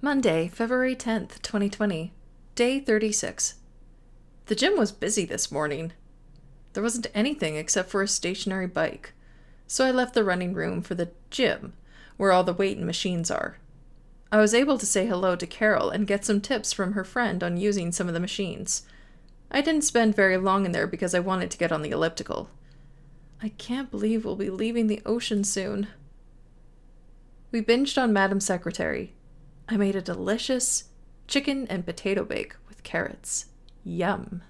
Monday, February 10th, 2020. Day 36. The gym was busy this morning. There wasn't anything except for a stationary bike, so I left the running room for the gym, where all the weight and machines are. I was able to say hello to Carol and get some tips from her friend on using some of the machines. I didn't spend very long in there because I wanted to get on the elliptical. I can't believe we'll be leaving the ocean soon. We binged on Madam Secretary. I made a delicious chicken and potato bake with carrots. Yum.